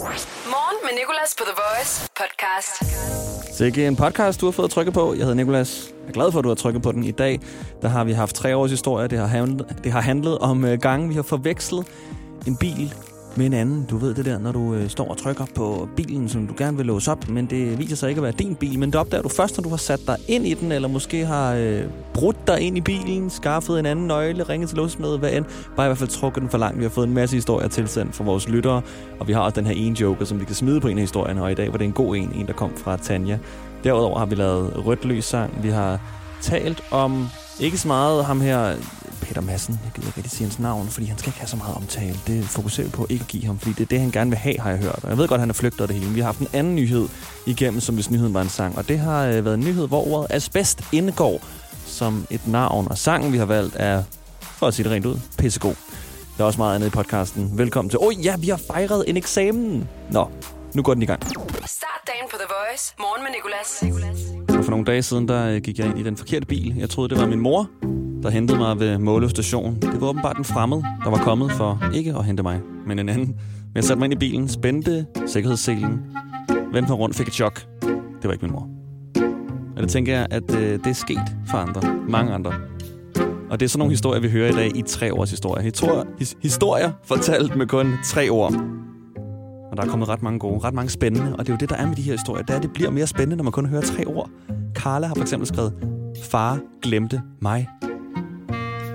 Morgen med Nicolas på The Voice podcast. Så ikke en podcast, du har fået trykket på. Jeg hedder Nikolas. Jeg er glad for, at du har trykket på den i dag. Der har vi haft tre års historie. Det har handlet, det har handlet om øh, gange, vi har forvekslet en bil med en anden. Du ved det der, når du øh, står og trykker på bilen, som du gerne vil låse op, men det viser sig ikke at være din bil. Men det opdager du først, når du har sat dig ind i den, eller måske har øh, brudt dig ind i bilen, skaffet en anden nøgle, ringet til låsmed, hvad end. Bare i hvert fald trukket den for langt. Vi har fået en masse historier tilsendt fra vores lyttere, og vi har også den her ene joker, som vi kan smide på en af historierne, og i dag var det en god en, en der kom fra Tanja. Derudover har vi lavet rødt lys sang. Vi har talt om ikke så meget ham her, Peter Madsen. Jeg gider ikke rigtig sige hans navn, fordi han skal ikke have så meget omtale. Det fokuserer vi på ikke at give ham, fordi det er det, han gerne vil have, har jeg hørt. Og jeg ved godt, at han er flygtet det hele. Vi har haft en anden nyhed igennem, som hvis nyheden var en sang. Og det har øh, været en nyhed, hvor ordet asbest indgår som et navn. Og sangen, vi har valgt, er, for at sige det rent ud, pissegod. Der er også meget andet i podcasten. Velkommen til... Åh oh, ja, vi har fejret en eksamen. Nå, nu går den i gang. Start dagen på The Voice. Morgen med Nicolas. Og for nogle dage siden, der øh, gik jeg ind i den forkerte bil. Jeg troede, det var min mor, der hentede mig ved Måløv station. Det var åbenbart en fremmed, der var kommet for ikke at hente mig, men en anden. Men jeg satte mig ind i bilen, spændte sikkerhedsselen, vendte mig rundt, fik et chok. Det var ikke min mor. Og det tænker jeg, at øh, det er sket for andre. Mange andre. Og det er sådan nogle historier, vi hører i dag i tre års historie. Historier, his, historier fortalt med kun tre ord. Og der er kommet ret mange gode, ret mange spændende. Og det er jo det, der er med de her historier. Det er, at det bliver mere spændende, når man kun hører tre ord. Carla har for eksempel skrevet, Far glemte mig.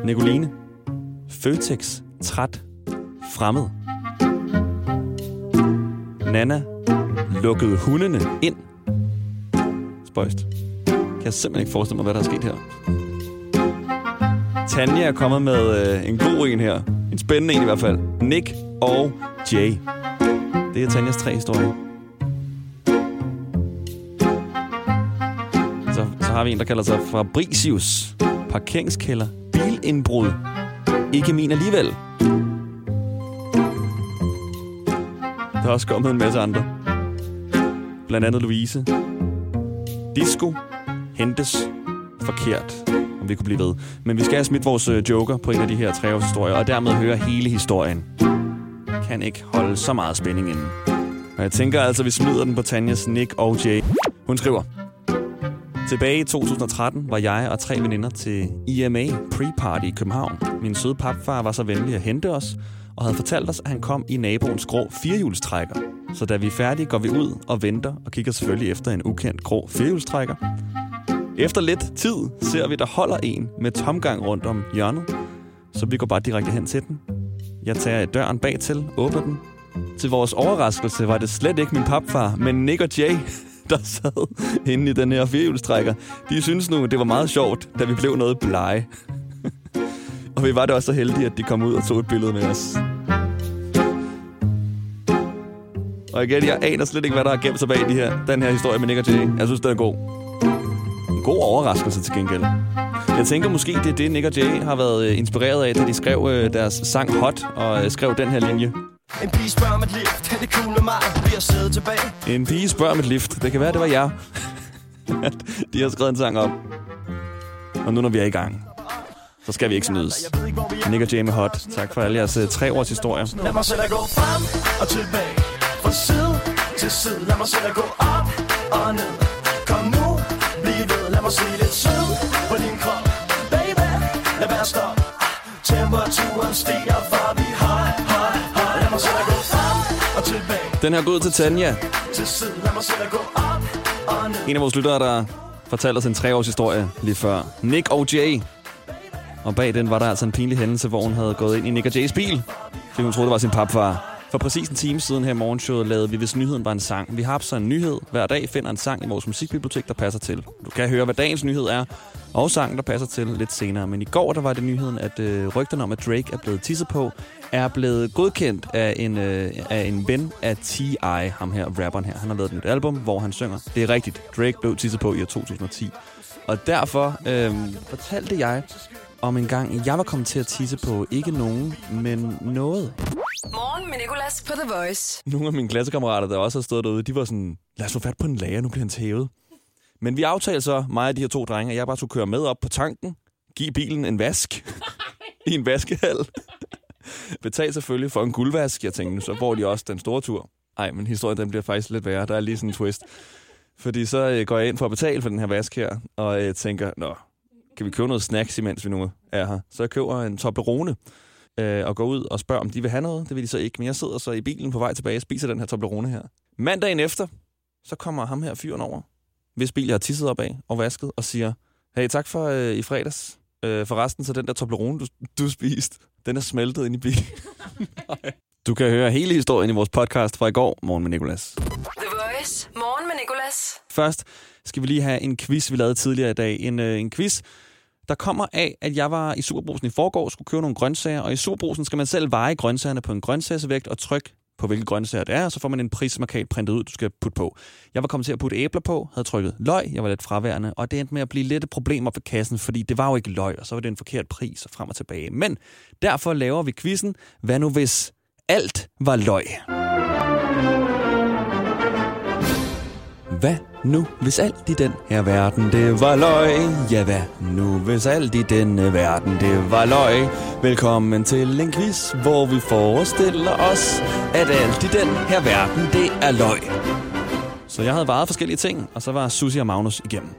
Nicoline. Føtex. Træt. Fremmed. Nana. Lukkede hundene ind. Spøjst. Kan jeg simpelthen ikke forestille mig, hvad der er sket her. Tanja er kommet med øh, en god en her. En spændende en i hvert fald. Nick og Jay. Det er Tanjas tre historier. Så, så har vi en, der kalder sig Fabricius. Parkeringskælder indbrud. Ikke min alligevel. Der er også kommet en masse andre. Blandt andet Louise. Disco. Hentes. Forkert. Om vi kunne blive ved. Men vi skal have smidt vores øh, joker på en af de her treårshistorier, og dermed høre hele historien. Kan ikke holde så meget spænding inden. Og jeg tænker altså, at vi smider den på Tanjas, Nick og Jay. Hun skriver, Tilbage i 2013 var jeg og tre veninder til IMA Pre-Party i København. Min søde papfar var så venlig at hente os, og havde fortalt os, at han kom i naboens grå firehjulstrækker. Så da vi er færdige, går vi ud og venter og kigger selvfølgelig efter en ukendt grå firehjulstrækker. Efter lidt tid ser vi, der holder en med tomgang rundt om hjørnet, så vi går bare direkte hen til den. Jeg tager døren bag til, åbner den. Til vores overraskelse var det slet ikke min papfar, men Nick og Jay, der sad inde i den her firehjulstrækker. De synes nu, det var meget sjovt, da vi blev noget blege. og vi var da også så heldige, at de kom ud og tog et billede med os. Og igen, jeg aner slet ikke, hvad der har gemt sig bag de her, den her historie med Nick og Jay. Jeg synes, den er god. En god overraskelse til gengæld. Jeg tænker måske, det er det, Nick og Jay har været øh, inspireret af, da de skrev øh, deres sang Hot og øh, skrev den her linje. En pige spørger om et lift, er det cool med mig? Vi har siddet tilbage. En pige spørger om et lift. Det kan være, det var jer. de har skrevet en sang op. Og nu når vi er i gang, så skal vi ikke snydes. Jeg. Nick og Jay med Hot. Tak for alle jeres øh, tre års historier. Lad mig selv at gå frem og tilbage. Fra side til side. Lad mig selv at gå op og ned. Kom nu, bliv ved. Lad mig se lidt sød på din krop. Baby, lad være stop. Temperaturen stiger, Den her går til Tanja. En af vores lyttere, der fortalte os en tre historie lige før. Nick og Jay. Og bag den var der altså en pinlig hændelse, hvor hun havde gået ind i Nick og Jays bil. Fordi hun troede, det var sin papfar. For præcis en time siden her i morgenshowet lavede vi, hvis nyheden var en sang. Vi har så en nyhed. Hver dag finder en sang i vores musikbibliotek, der passer til. Du kan høre, hvad dagens nyhed er, og sangen, der passer til lidt senere. Men i går, der var det nyheden, at øh, rygterne om, at Drake er blevet tisset på, er blevet godkendt af en, øh, af en ven af T.I., ham her, rapperen her. Han har lavet et nyt album, hvor han synger. Det er rigtigt. Drake blev tisset på i år 2010. Og derfor øh, fortalte jeg om en gang, jeg var kommet til at tisse på ikke nogen, men noget. Morgen med Nicolas på The Voice. Nogle af mine klassekammerater, der også har stået derude, de var sådan, lad os få fat på en lager, nu bliver han tævet. Men vi aftalte så, mig og de her to drenge, at jeg bare skulle køre med op på tanken, give bilen en vask i en vaskehal. Betal selvfølgelig for en guldvask. Jeg tænkte, så får de også den store tur. Ej, men historien den bliver faktisk lidt værre. Der er lige sådan en twist. Fordi så øh, går jeg ind for at betale for den her vask her, og øh, tænker, nå, kan vi købe noget snacks, imens vi nu er her? Så jeg køber en Toblerone øh, og går ud og spørger, om de vil have noget. Det vil de så ikke, men jeg sidder så i bilen på vej tilbage og spiser den her Toblerone her. Mandagen efter, så kommer ham her fyren over, hvis bil jeg har tisset op af og vasket, og siger, hey, tak for øh, i fredags. Øh, forresten, så den der Toblerone, du, du spiste, den er smeltet ind i bilen. du kan høre hele historien i vores podcast fra i går, Morgen med Nicolas. The Voice. Morgen med Nicolas. Først skal vi lige have en quiz, vi lavede tidligere i dag. En, øh, en quiz, der kommer af, at jeg var i Superbrusen i forgår og skulle købe nogle grøntsager, og i Superbrusen skal man selv veje grøntsagerne på en grøntsagsvægt og trykke på, hvilke grøntsager det er, og så får man en prismarkat printet ud, du skal putte på. Jeg var kommet til at putte æbler på, havde trykket løg, jeg var lidt fraværende, og det endte med at blive lidt et problem op ved kassen, fordi det var jo ikke løg, og så var det en forkert pris og frem og tilbage. Men derfor laver vi quizzen, hvad nu hvis alt var løg? Hvad nu, hvis alt i den her verden, det var løg? Ja, hvad nu, hvis alt i denne verden, det var løg? Velkommen til en quiz, hvor vi forestiller os, at alt i den her verden, det er løg. Så jeg havde varet forskellige ting, og så var Susie og Magnus igennem.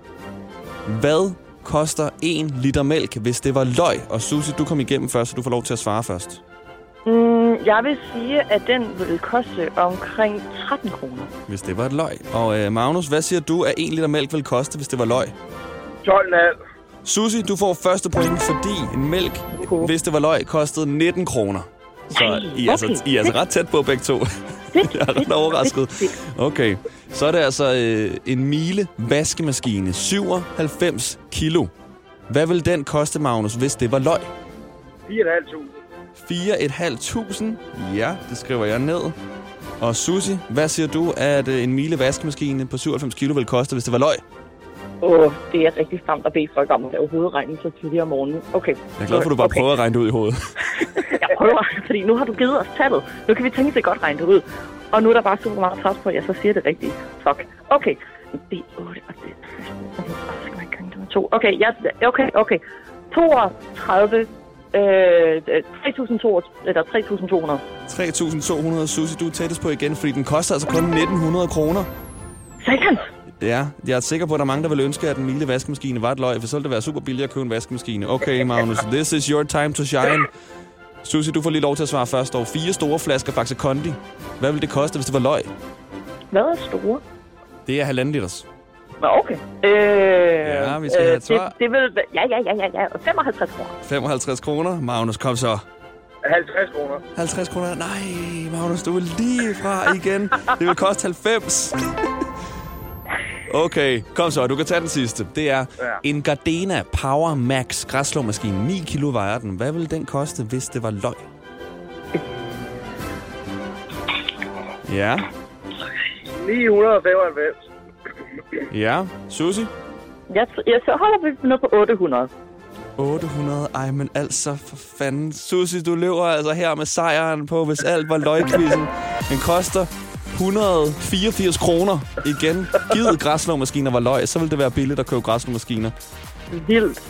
Hvad koster en liter mælk, hvis det var løg? Og Susie, du kom igennem først, så du får lov til at svare først. Mm, jeg vil sige, at den vil koste omkring 13 kroner. Hvis det var et løg. Og øh, Magnus, hvad siger du, at en liter mælk vil koste, hvis det var løg? 12,5. Susie, du får første point, fordi en mælk, Cool. hvis det var løg, kostede 19 kroner. Så Nej, I er, altså, okay. I er altså ret tæt på begge to. Jeg er ret overrasket. Okay, så er det altså øh, en Miele vaskemaskine, 97 kilo. Hvad vil den koste, Magnus, hvis det var løg? 4.500. 4.500? Ja, det skriver jeg ned. Og Susie, hvad siger du, at øh, en Miele vaskemaskine på 97 kilo vil koste, hvis det var løg? Åh, det er rigtig stramt at bede folk om at lave hovedregning så tidligere om morgenen. Okay. Jeg er glad for, at du bare okay. prøver at regne det ud i hovedet. Jeg prøver, fordi nu har du givet os tallet. Nu kan vi tænke sig godt regne det ud. Og nu er der bare super meget pres på, at jeg så siger det rigtigt. Fuck. Okay. Det er 8, og det er... Skal man gange det med to? Okay, ja, okay, okay. 32... Øh, 3.200, eller 3.200. 3.200, Susie, du er tættest på igen, fordi den koster altså kun 1.900 kroner. Sandt! Ja, jeg er sikker på, at der er mange, der vil ønske, at en Miele vaskemaskine var et løg, for så ville det være super billigt at købe en vaskemaskine. Okay, Magnus, this is your time to shine. Susie, du får lige lov til at svare først. Og fire store flasker Faxe Kondi. Hvad ville det koste, hvis det var løg? Hvad er store? Det er halvanden liters. Nå, okay. Øh, Ja, vi skal have et det, svar. det vil... Ja, ja, ja, ja, ja. 55 kroner. 55 kroner. Magnus, kom så. 50 kroner. 50 kroner. Nej, Magnus, du er lige fra igen. Det vil koste 90. Okay, kom så. Du kan tage den sidste. Det er Ja. en Gardena Power Max græsslåmaskine. 9 kilo vejer den. Hvad ville den koste, hvis det var løg? Ja, 995. ja. Susie? Jeg, jeg så holder vi noget på 800. 800. Ej, men altså, for fanden. Susie, du løber altså her med sejren på, hvis alt var løgkvisten. Den koster 184 kroner. Igen, givet græsslåmaskiner var løg, så ville det være billigt at købe græsslåmaskiner. Vildt.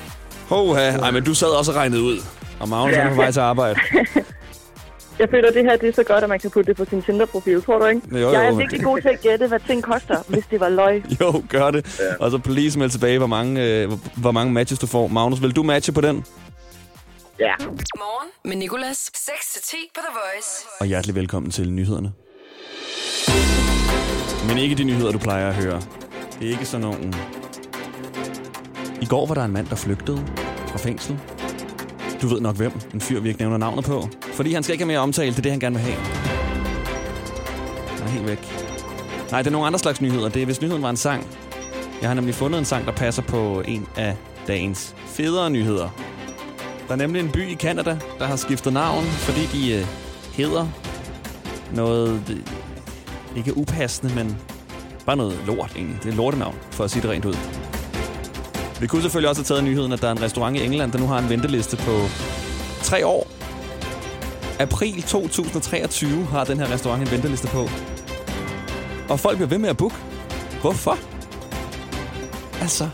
Hoha, ej, men du sad også og regnede ud. Og Magnus Ja. er på vej til arbejde. Jeg føler, at det her det er så godt, at man kan putte det på sin Tinder-profil, tror du ikke? Jo, jo. Jeg er virkelig god til at gætte, hvad ting koster, hvis det var løg. Jo, gør det. Ja. Og så please meld tilbage, hvor mange, øh, hvor- mange matches du får. Magnus, vil du matche på den? Ja. Morgen med Nicolas. 6-10 på The Voice. Og hjertelig velkommen til nyhederne. Men ikke de nyheder, du plejer at høre. Det er ikke sådan nogen... I går var der en mand, der flygtede fra fængsel. Du ved nok hvem. En fyr, vi ikke nævner navnet på. Fordi han skal ikke have mere omtale. Det er det, han gerne vil have. Han er helt væk. Nej, det er nogle andre slags nyheder. Det er, hvis nyheden var en sang. Jeg har nemlig fundet en sang, der passer på en af dagens federe nyheder. Der er nemlig en by i Canada, der har skiftet navn, fordi de øh, hedder noget... øh, Ikke upassende, men bare noget lort egentlig. Det er lortenavn, for at sige det rent ud. Vi kunne selvfølgelig også have taget nyheden, at der er en restaurant i England, der nu har en venteliste på tre år. April 2023 har den her restaurant en venteliste på. Og folk bliver ved med at booke. Hvorfor? Altså...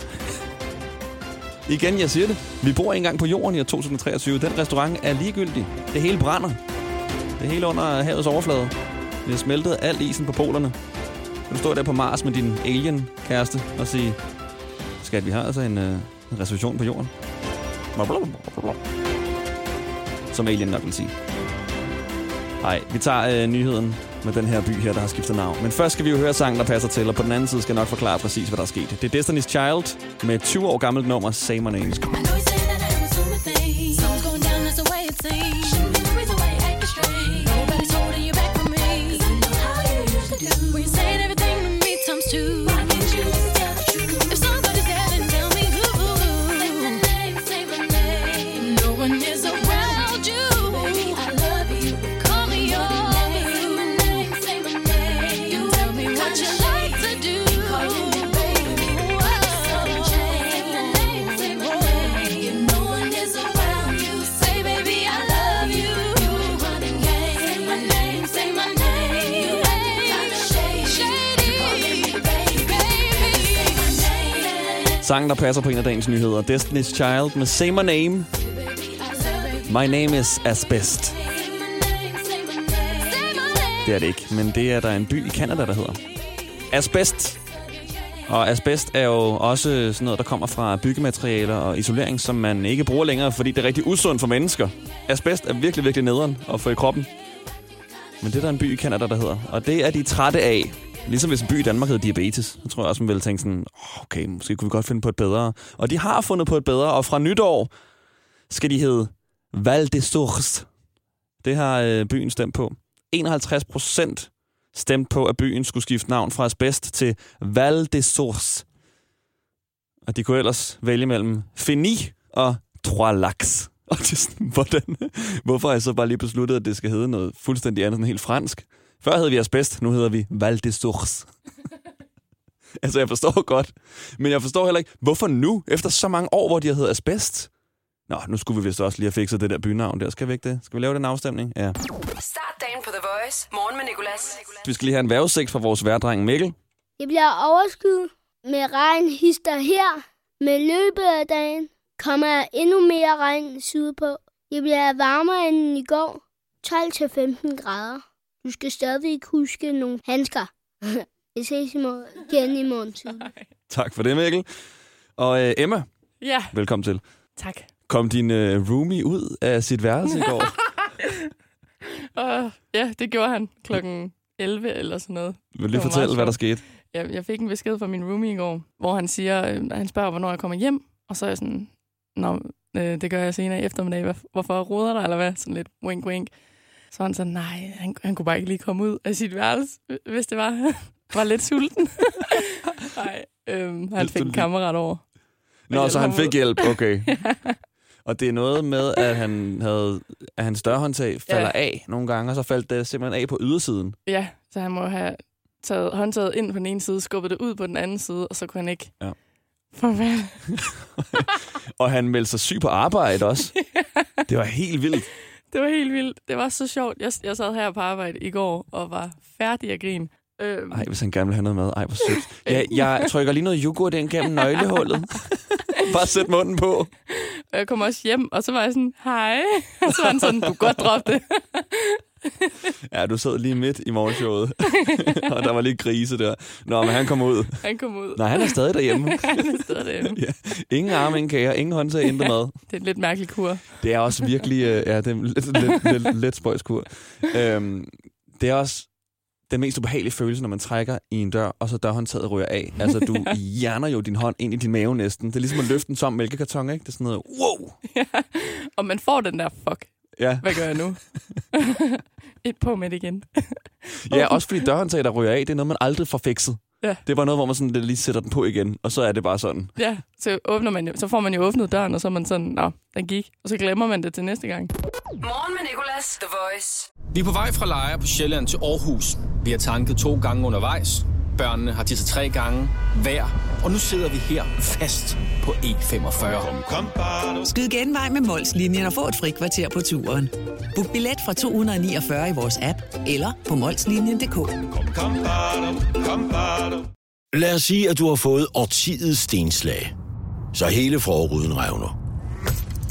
Igen, jeg siger det. Vi bor ikke engang på jorden i år 2023. Den restaurant er ligegyldig. Det hele brænder. Det hele under havets overflade. Vi har smeltet al isen på polerne. Du står der på Mars med din alien-kæreste og sige, skat, vi har altså en, øh, en reservation på jorden. Som alien nok vil sige. Nej, vi tager øh, nyheden med den her by her, der har skiftet navn. Men først skal vi jo høre sangen, der passer til, og på den anden side skal jeg nok forklare præcis, hvad der er sket. Det er Destiny's Child med 20 år gammelt nummer, Say My Name. Sangen, der passer på en af dagens nyheder. Destiny's Child med Say My Name. My name is Asbest. Det er det ikke, men det er der en by i Canada, der hedder. Asbest. Og asbest er jo også sådan noget, der kommer fra byggematerialer og isolering, som man ikke bruger længere, fordi det er rigtig usundt for mennesker. Asbest er virkelig, virkelig nederen at få i kroppen. Men det er der en by i Canada, der hedder. Og det er de trætte af. Ligesom hvis en by i Danmark hedder diabetes, så tror jeg også, man ville tænke sådan, okay, måske kunne vi godt finde på et bedre. Og de har fundet på et bedre, og fra nytår skal de hedde Val de Source. Det har øh, byen stemt på. 51 procent stemt på, at byen skulle skifte navn fra asbest til Val de Source. Og de kunne ellers vælge mellem Fini og Trois Lacs. Og det er sådan, hvordan, hvorfor har jeg så bare lige besluttet, at det skal hedde noget fuldstændig andet, end helt fransk? Før hed vi asbest, nu hedder vi Val de Source. altså, jeg forstår godt. Men jeg forstår heller ikke, hvorfor nu, efter så mange år, hvor de har heddet asbest? Nå, nu skulle vi vist også lige have fikset det der bynavn der. Skal vi ikke det? Skal vi lave den afstemning? Ja. Start dagen på The Voice. Morgen med Nicolas. Vi skal lige have en vejrudsigt fra vores værdreng Mikkel. Det bliver overskyet med regn hister her. Med løbet af dagen kommer endnu mere regn sydpå. Det bliver varmere end i går. 12-15 grader. Du skal stadig huske nogle handsker. Vi ses igen i morgen tidlig. Tak for det, Mikkel. Og øh, Emma, Ja, velkommen til. tak. Kom din øh, roomie ud af sit værelse i går? Og ja, det gjorde han klokken 11 eller sådan noget. Vil du lige fortælle, hvad der skete? Jeg, jeg fik en besked fra min roomie i går, hvor han siger, øh, han spørger, hvornår jeg kommer hjem, og så er jeg sådan, Nå, øh, det gør jeg senere i eftermiddag. Hvorfor roder der, eller hvad? Sådan lidt wink wink. Så var han sådan, nej, han, han kunne bare ikke lige komme ud af sit værelse, hvis det var. var lidt sulten. Nej, øhm, han fik en kammerat over. Nå, så han fik ud. hjælp, okay. Og det er noget med, at han havde, at hans dørhåndtag falder Ja. af nogle gange, og så faldt det simpelthen af på ydersiden. Ja, så han må have taget håndtaget ind på den ene side, skubbet det ud på den anden side, og så kunne han ikke... Ja. Hvad? Og han meldte sig syg på arbejde også. Det var helt vildt. Det var helt vildt. Det var så sjovt. Jeg, jeg sad her på arbejde i går og var færdig at grine. Øhm, Ej, hvis han gerne vil have noget mad. Ej, hvor sødt. Ja, jeg trykker lige noget yoghurt ind gennem nøglehullet. Bare sæt munden på. jeg kom også hjem, og så var jeg sådan, hej. Og så var han sådan, du kan godt droppe det. Ja, du sad lige midt i morgenshowet. og der var lige grise der. Nå, men han kom ud. Han kom ud. Nej, han er stadig derhjemme. Han er stadig derhjemme. Ja. Ingen arme, ingen kager, ingen håndtag, intet mad. Det er en lidt mærkelig kur. Det er også virkelig... Øh, ja, det er en lidt, lidt, lidt, lidt spøjskur. Øhm, det er også den mest ubehagelige følelse, når man trækker i en dør, og så dørhåndtaget ryger af. Altså, du hjerner jo din hånd ind i din mave næsten. Det er ligesom at løfte en tom mælkekarton, ikke? Det er sådan noget, wow! Og man får den der, fuck, Ja, hvad gør jeg nu? Et på med det igen. ja også fordi dørhåndtaget, der ryger af, det er noget, man aldrig får fikset. Ja. Det var noget, hvor man sådan lige sætter den på igen, og så er det bare sådan. Ja, så, åbner man jo, så får man jo åbnet døren, og så er man sådan, nå, den gik. Og så glemmer man det til næste gang. Morgen med Nicolas. The Voice. Vi er på vej fra Lejre på Sjælland til Aarhus. Vi har tanket to gange undervejs. Børnene har tisset tre gange hver. Og nu sidder vi her fast på E45. Skyd genvej med Molslinjen og få et fri kvarter på turen. Book billet fra 249 i vores app eller på molslinjen.dk. Lad os sige, at du har fået årtidets stenslag. Så hele forruden revner.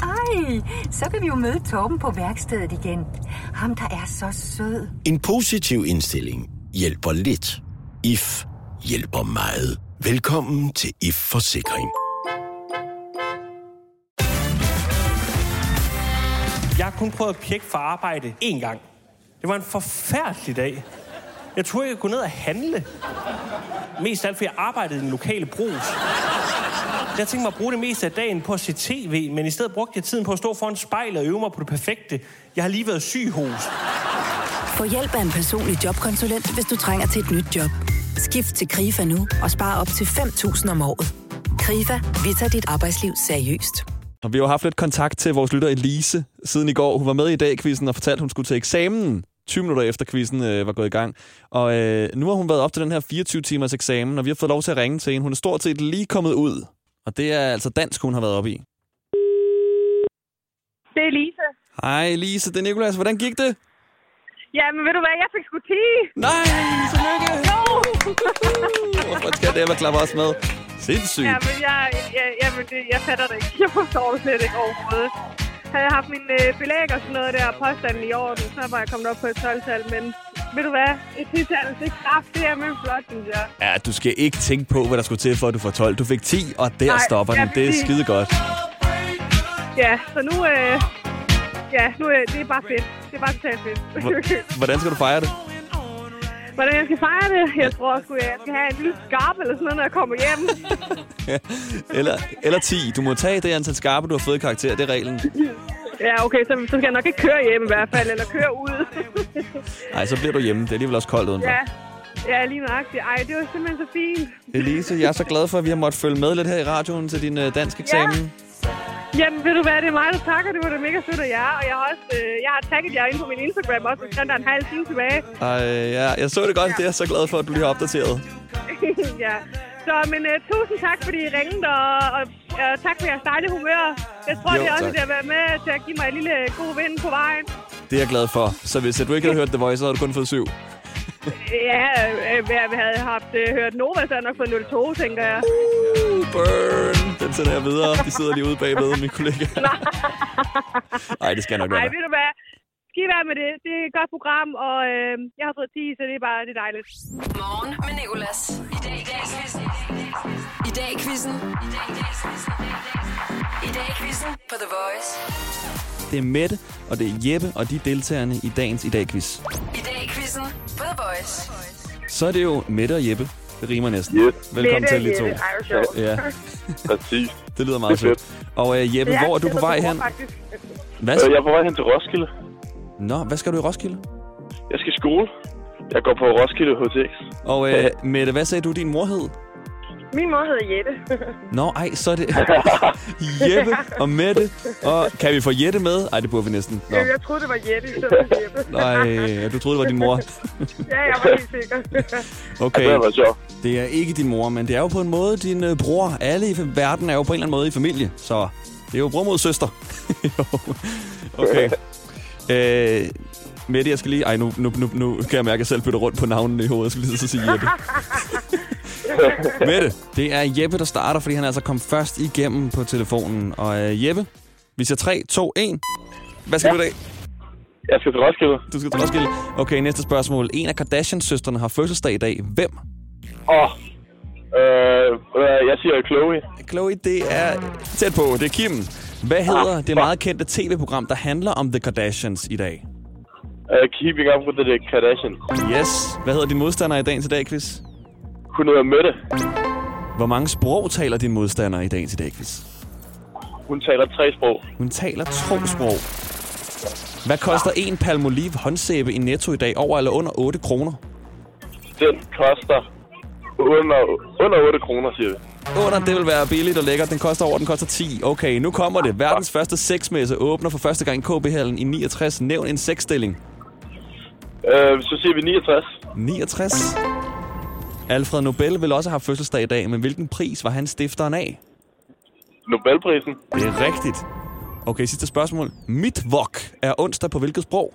Ej, Ej, så kan vi jo møde Torben på værkstedet igen. Ham, der er så sød. En positiv indstilling hjælper lidt. IF hjælper meget. Velkommen til IF Forsikring. Jeg har kun prøvet at pjekke for arbejde én gang. Det var en forfærdelig dag. Jeg troede, jeg kunne gå ned og handle. Mest af alt, fordi jeg arbejdede i den lokale brus. Jeg tænkte mig at bruge det meste af dagen på at se tv, men i stedet brugte jeg tiden på at stå foran spejlet og øve mig på det perfekte. Jeg har lige været syg hos. Få hjælp af en personlig jobkonsulent, hvis du trænger til et nyt job. Skift til KRIFA nu og spare op til 5.000 om året. KRIFA, vi tager dit arbejdsliv seriøst. Og vi har jo haft lidt kontakt til vores lytter Elise siden i går. Hun var med i dag quizzen og fortalte, at hun skulle til eksamen 20 minutter efter quizzen øh, var gået i gang. Og øh, nu har hun været op til den her 24-timers eksamen, og vi har fået lov til at ringe til hende. Hun er stort set lige kommet ud. Og det er altså dansk, hun har været op i. Det er Lise. Hej Elise, det er Nicolas. Hvordan gik det? Jamen, ved du hvad? Jeg fik sgu 10. Nej, tillykke. Jo. Hvorfor skal det være klappe os med? Sindssygt. Jamen, jeg, jeg, jamen det, jeg fatter det ikke. Jeg forstår det slet ikke overhovedet. Havde jeg haft min øh, belæg og sådan noget der påstanden i orden, så var jeg kommet op på et 12-tal. Men ved du hvad? Et 10-tal, det er kraft, det er med flot, synes jeg. Ja, du skal ikke tænke på, hvad der skulle til, for at du får 12. Du fik 10, og der Nej, stopper ja, den. Det er skide godt. Ja, så nu... Øh, ja, nu er det er bare fedt. Det er bare totalt fedt. Hvor- Hvordan skal du fejre det? Hvordan jeg skal fejre det? Jeg tror sgu, jeg skal have en lille skarp eller sådan noget, når jeg kommer hjem. eller, eller 10. Du må tage det antal skarpe, du har fået i karakter. Det er reglen. ja, okay, så, så skal jeg nok ikke køre hjem i hvert fald, eller køre ud. Nej, så bliver du hjemme. Det er alligevel også koldt udenfor. ja, ja, lige nøjagtigt. Ej, det var simpelthen så fint. Elise, jeg er så glad for, at vi har måttet følge med lidt her i radioen til din øh, dansk eksamen. Jamen, ved du hvad, det er mig, der takker. Det var da mega sødt af jer. Og jeg har også øh, jeg har tagget jer ind på min Instagram også, hvis der er en halv time tilbage. Ej, ja, jeg så det godt. Det er jeg så glad for, at du lige har opdateret. ja. Så, men uh, tusind tak, fordi I ringede, og, og uh, tak for jeres dejlige humør. Jeg tror, Jo, det er også, tak. at har været med til at give mig en lille god vind på vejen. Det er jeg glad for. Så hvis du ikke havde hørt The Voice, så havde du kun fået syv. Ja, øh, jeg havde haft øh, hørt Nova, så nok fået 02, tænker jeg. Burn! Den sender jeg videre. De sidder lige ude bagved, mine kollegaer. Nej, det skal jeg nok Nej, være. ved du hvad? Skal I være med det? Det er et godt program, og øh, jeg har fået 10, så det er bare det er dejligt. Morgen med Nicolas. I dag i quizzen. I dag i quizzen. I dag i quizzen på The Voice. Det er Mette, og det er Jeppe, og de deltagerne i dagens i dag quiz. I dag i quizzen på The Voice. Så er det jo Mette og Jeppe. Det rimer næsten. Yes. Velkommen Mette til, og lige to. Jeppe. Ja, Præcis. det lyder meget sjovt. sødt. Og uh, Jeppe, hvor er du på vej hen? Hvad? Jeg er på vej hen til Roskilde. Nå, hvad skal du i Roskilde? Jeg skal i skole. Jeg går på Roskilde HTX. Og øh, Mette, hvad sagde du, din mor hed? Min mor hedder Jette. Nå, ej, så er det Jeppe og Mette. Og kan vi få Jette med? Ej, det burde vi næsten. Nå. Jeg troede, det var Jette i stedet for Jeppe. Nej, du troede, det var din mor. ja, jeg var helt sikker. Okay. Det var sjovt. Det er ikke din mor, men det er jo på en måde din øh, bror. Alle i verden er jo på en eller anden måde i familie, så det er jo bror mod søster. Jo. okay. Øh, Mette, jeg skal lige... Ej, nu, nu, nu, nu kan jeg mærke, at jeg selv bytter rundt på navnene i hovedet. Jeg skal lige så sige Jeppe. Mette, det er Jeppe, der starter, fordi han altså kom først igennem på telefonen. Og øh, Jeppe, vi siger 3, 2, 1. Hvad skal ja. du i dag? Jeg skal til Roskilde. Du skal til Roskilde. Okay, næste spørgsmål. En af Kardashian-søstrene har fødselsdag i dag. Hvem? Åh. Oh. Øh, øh, jeg siger Chloe. Chloe, det er tæt på. Det er Kim. Hvad hedder det meget kendte tv-program, der handler om The Kardashians i dag? Uh, keeping up with the Kardashians. Yes. Hvad hedder din modstander i dagens i dag, quiz? Hun hedder Mette. Hvor mange sprog taler din modstander i dagens i dag, quiz? Hun taler tre sprog. Hun taler to sprog. Hvad koster en Palmolive håndsæbe i Netto i dag? Over eller under 8 kroner? Den koster under, under 8 kroner, siger vi. Under, det vil være billigt og lækkert. Den koster over, den koster 10. Okay, nu kommer det. Verdens første sexmesse åbner for første gang i KB-hallen i 69. Nævn en sexstilling. Øh, så siger vi 69. 69. Alfred Nobel vil også have fødselsdag i dag, men hvilken pris var han stifteren af? Nobelprisen. Det er rigtigt. Okay, sidste spørgsmål. Mitvok er onsdag på hvilket sprog?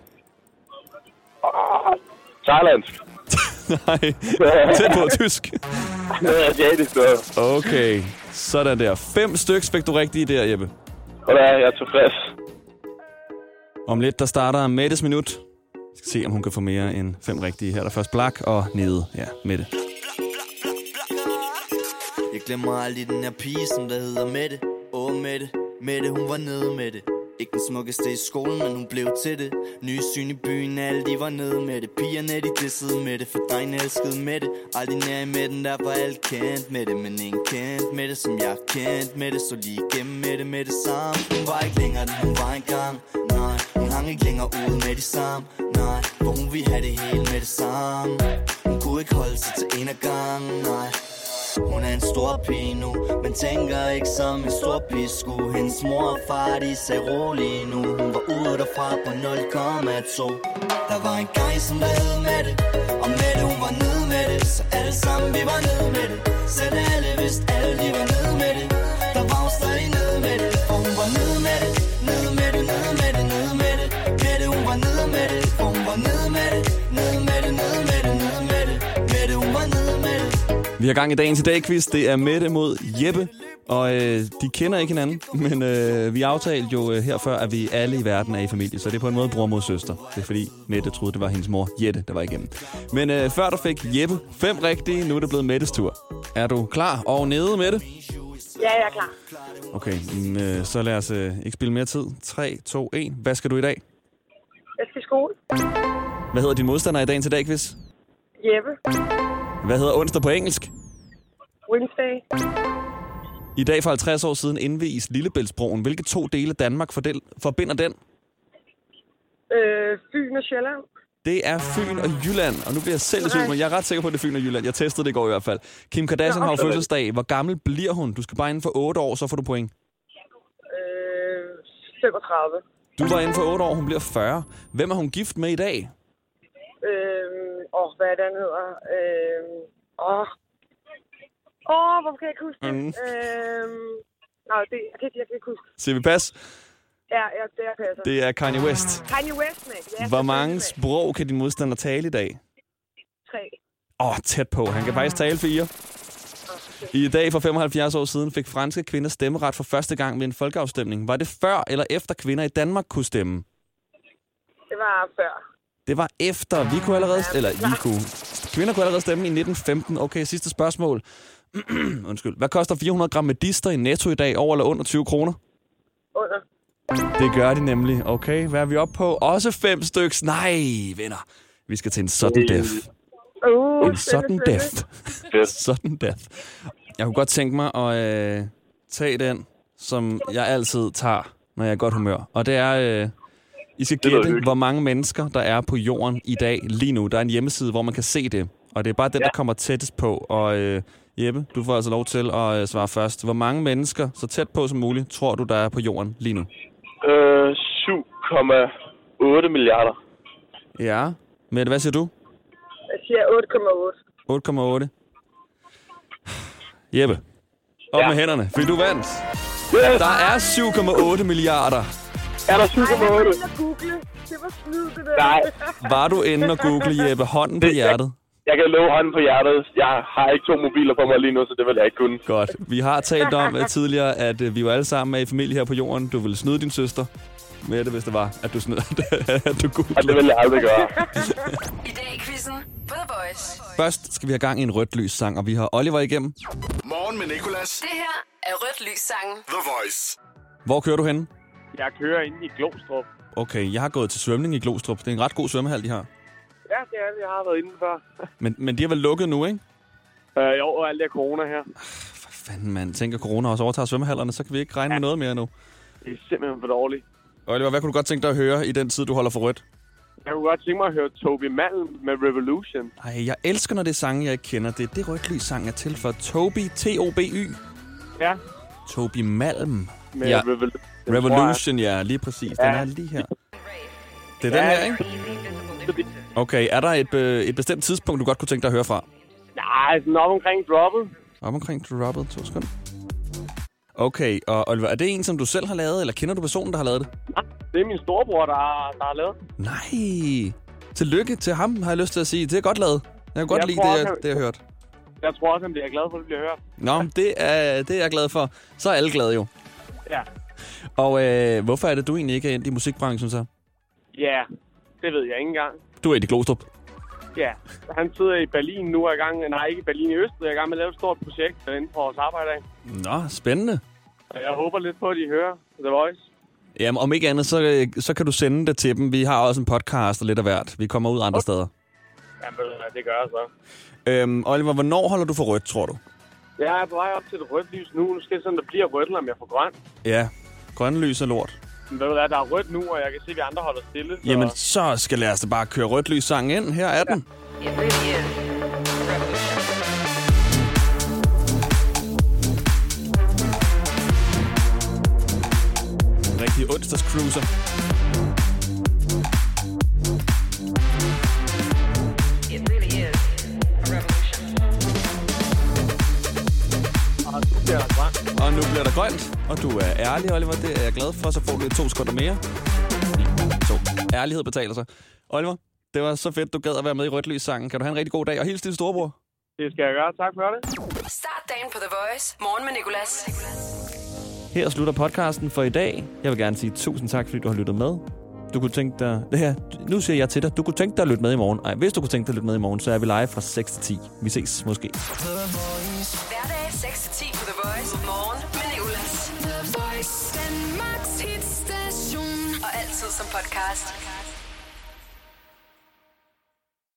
Thailandsk. Nej, tæt på tysk. Ja, asiatisk noget. Okay, sådan der. Fem stykker fik du rigtige der, Jeppe. Og der er jeg tilfreds. Om lidt, der starter Mettes minut. Vi skal se, om hun kan få mere end fem rigtige. Her er der først Blak og Nede. Ja, Mette. Jeg glemmer aldrig den her pige, som der hedder Mette Åh Mette, Mette hun var nede med det ikke den smukkeste i skolen, men hun blev til det. Nye syn i byen, alle de var nede med det. Pigerne de dissede med det, for drengene elskede med det. Aldrig nær i midten, der var alt kendt med det. Men ingen kendt med det, som jeg kendt med det. Så lige igennem med det med det samme. Hun var ikke længere, den hun var engang. Nej, hun hang ikke længere ud med de samme. Nej, for hun ville have det hele med det samme. Hun kunne ikke holde sig til en af gangen Nej, hun er en stor pige nu, men tænker ikke som en stor pige skulle. Hendes mor og far, de sagde rolig nu. Hun var ude derfra på 0,2. Der var en gang, som der hed Mette, og Mette hun var nede med det. Så alle sammen, vi var nede med det. Selv alle vidste, alle de var nede med det. Vi har gang i dagens i dag quiz. Det er Mette mod Jeppe. Og øh, de kender ikke hinanden, men øh, vi aftalte jo øh, her før, at vi alle i verden er i familie. Så det er på en måde bror mod søster. Det er fordi Mette troede, det var hendes mor Jette, der var igennem. Men øh, før der fik Jeppe fem rigtige, nu er det blevet Mettes tur. Er du klar og nede, Mette? Ja, jeg er klar. Okay, men, øh, så lad os øh, ikke spille mere tid. 3, 2, 1. Hvad skal du i dag? Jeg skal i skole. Hvad hedder din modstander i dagen til dag, quiz? Jeppe. Hvad hedder onsdag på engelsk? Wednesday. I dag for 50 år siden indvies Lillebæltsbroen. Hvilke to dele af Danmark fordel- forbinder den? Øh, Fyn og Sjælland. Det er Fyn og Jylland, og nu bliver jeg selv i tvivl, men jeg er ret sikker på, at det er Fyn og Jylland. Jeg testede det i går i hvert fald. Kim Kardashian Nå, har jo fødselsdag. Hvor gammel bliver hun? Du skal bare inden for 8 år, så får du point. Øh, 35. Du var inden for 8 år, hun bliver 40. Hvem er hun gift med i dag? Øh, åh, hvad er det, han hedder? Øh, åh. Åh, hvorfor kan jeg ikke huske det? Mm. Øh, nej, det, jeg, kan, ikke- jeg kan ikke huske. Siger vi pas? Ja, ja, det er passer. Det er Kanye West. Kanye West, mate. Ja, Hvor mange sprog kan din modstander tale i dag? Tre. Åh, oh, tæt på. Han kan faktisk tale fire. I dag for 75 år siden fik franske kvinder stemmeret for første gang ved en folkeafstemning. Var det før eller efter kvinder i Danmark kunne stemme? Det var før. Det var efter. Vi kunne allerede... Eller I kunne. Kvinder kunne allerede stemme i 1915. Okay, sidste spørgsmål. Undskyld. Hvad koster 400 gram medister i netto i dag? Over eller under 20 kroner? Under. Det gør de nemlig. Okay, hvad er vi oppe på? Også fem styks. Nej, venner. Vi skal til en sudden death. Uh, En sudden death. sudden death. Jeg kunne godt tænke mig at øh, tage den, som jeg altid tager, når jeg er godt humør. Og det er, øh, I skal gætte, hvor mange mennesker, der er på jorden i dag lige nu. Der er en hjemmeside, hvor man kan se det. Og det er bare den, der kommer tættest på. Og øh, Jeppe, du får altså lov til at øh, svare først. Hvor mange mennesker, så tæt på som muligt, tror du, der er på jorden lige nu? Øh, 7,8 milliarder. Ja. Mette, hvad siger du? Jeg siger 8,8. 8,8. Jeppe. Op ja. med hænderne, fordi du vandt. Yes. Der er 7,8 milliarder. Er der 7,8? Ej, jeg var inde og google. Det var snyd, det der. Nej. Var du inde og google, Jeppe? Hånden på hjertet. Jeg kan love hånden på hjertet. Jeg har ikke to mobiler på mig lige nu, så det vil jeg ikke kunne. Godt. Vi har talt om uh, tidligere, at uh, vi var alle sammen med i familie her på jorden. Du ville snyde din søster med det, hvis det var, at du snød, at du googlede. Og det vil jeg aldrig gøre. I dag i quizzen The Voice. Først skal vi have gang i en rødt lys sang, og vi har Oliver igennem. Morgen med Nicolas. Det her er Rødt Lys sangen. The Voice. Hvor kører du hen? Jeg kører ind i Glostrup. Okay, jeg har gået til svømning i Glostrup. Det er en ret god svømmehal, de har. Ja, det er det. Jeg har været inde før. Men, men de er vel lukket nu, ikke? Øh, jo, og alt det her corona her. Fanden, man. Tænker corona også overtager svømmehallerne, så kan vi ikke regne med noget mere nu. Det er simpelthen for dårligt. Oliver, hvad kunne du godt tænke dig at høre i den tid, du holder for rødt? Jeg kunne godt tænke mig at høre Toby Malm med Revolution. Ej, jeg elsker, når det er sange, jeg ikke kender. Det er det rødt lys sang er til for. Toby, T-O-B-Y. Ja. Toby Malm. Med ja. Revolution, Revolution, ja, lige præcis. Den Ja. er lige her. Det er den her, ikke? Okay, er der et, øh, et bestemt tidspunkt, du godt kunne tænke dig at høre fra? Nej, sådan op omkring droppet. Op omkring droppet, to sekunder. Okay, og Oliver, er det en, som du selv har lavet, eller kender du personen, der har lavet det? Det er min storebror, der, har- der har lavet. Nej. Tillykke til ham, har jeg lyst til at sige. Det er godt lavet. Jeg kan godt Jeg lide tror det, også, jeg, han- det, jeg har hørt. Jeg tror også, han bliver glad for, at det bliver hørt. Nå, det er, det er jeg glad for. Så er alle glade jo. Ja. Og øh, hvorfor er det, du egentlig ikke er endt i musikbranchen så? Ja, det ved jeg ikke engang. Du er i Glostrup. Ja, han sidder i Berlin nu er i gang, nej ikke i Berlin i Østrig, er i gang med at lave et stort projekt inden for vores arbejde af. Nå, spændende. Jeg håber lidt på, at de hører The Voice. Jamen, om ikke andet, så, øh, så kan du sende det til dem. Vi har også en podcast og lidt af hvert. Vi kommer ud andre steder. Jamen, det gør jeg så. Øhm, Oliver, hvornår holder du for rødt, tror du? Jeg er på vej op til et rødt lys nu. Nu skal jeg sådan, der bliver rødt, om jeg får grønt. Ja, grønne lys er lort. Men ved du hvad, der er rødt nu, og jeg kan se, at vi andre holder stille. Så... Jamen, så skal lad os da bare køre rødt lys sang ind. Her er den. Rigtig onsdags cruiser. Og bliver der grønt, og du er ærlig, Oliver. Det er jeg glad for, så får du lige to sekunder mere. Så ærlighed betaler sig. Oliver, det var så fedt, du gad at være med i Rødt sangen. Kan du have en rigtig god dag, og hils din storebror. Det skal jeg gøre. Tak for det. Start dagen på The Voice. Morgen med Nicolas. Her slutter podcasten for i dag. Jeg vil gerne sige tusind tak, fordi du har lyttet med. Du kunne tænke dig... Det her, nu siger jeg til dig, du kunne tænke dig at lytte med i morgen. Ej, hvis du kunne tænke dig at lytte med i morgen, så er vi live fra 6 til 10. Vi ses måske. Hverdag awesome podcast.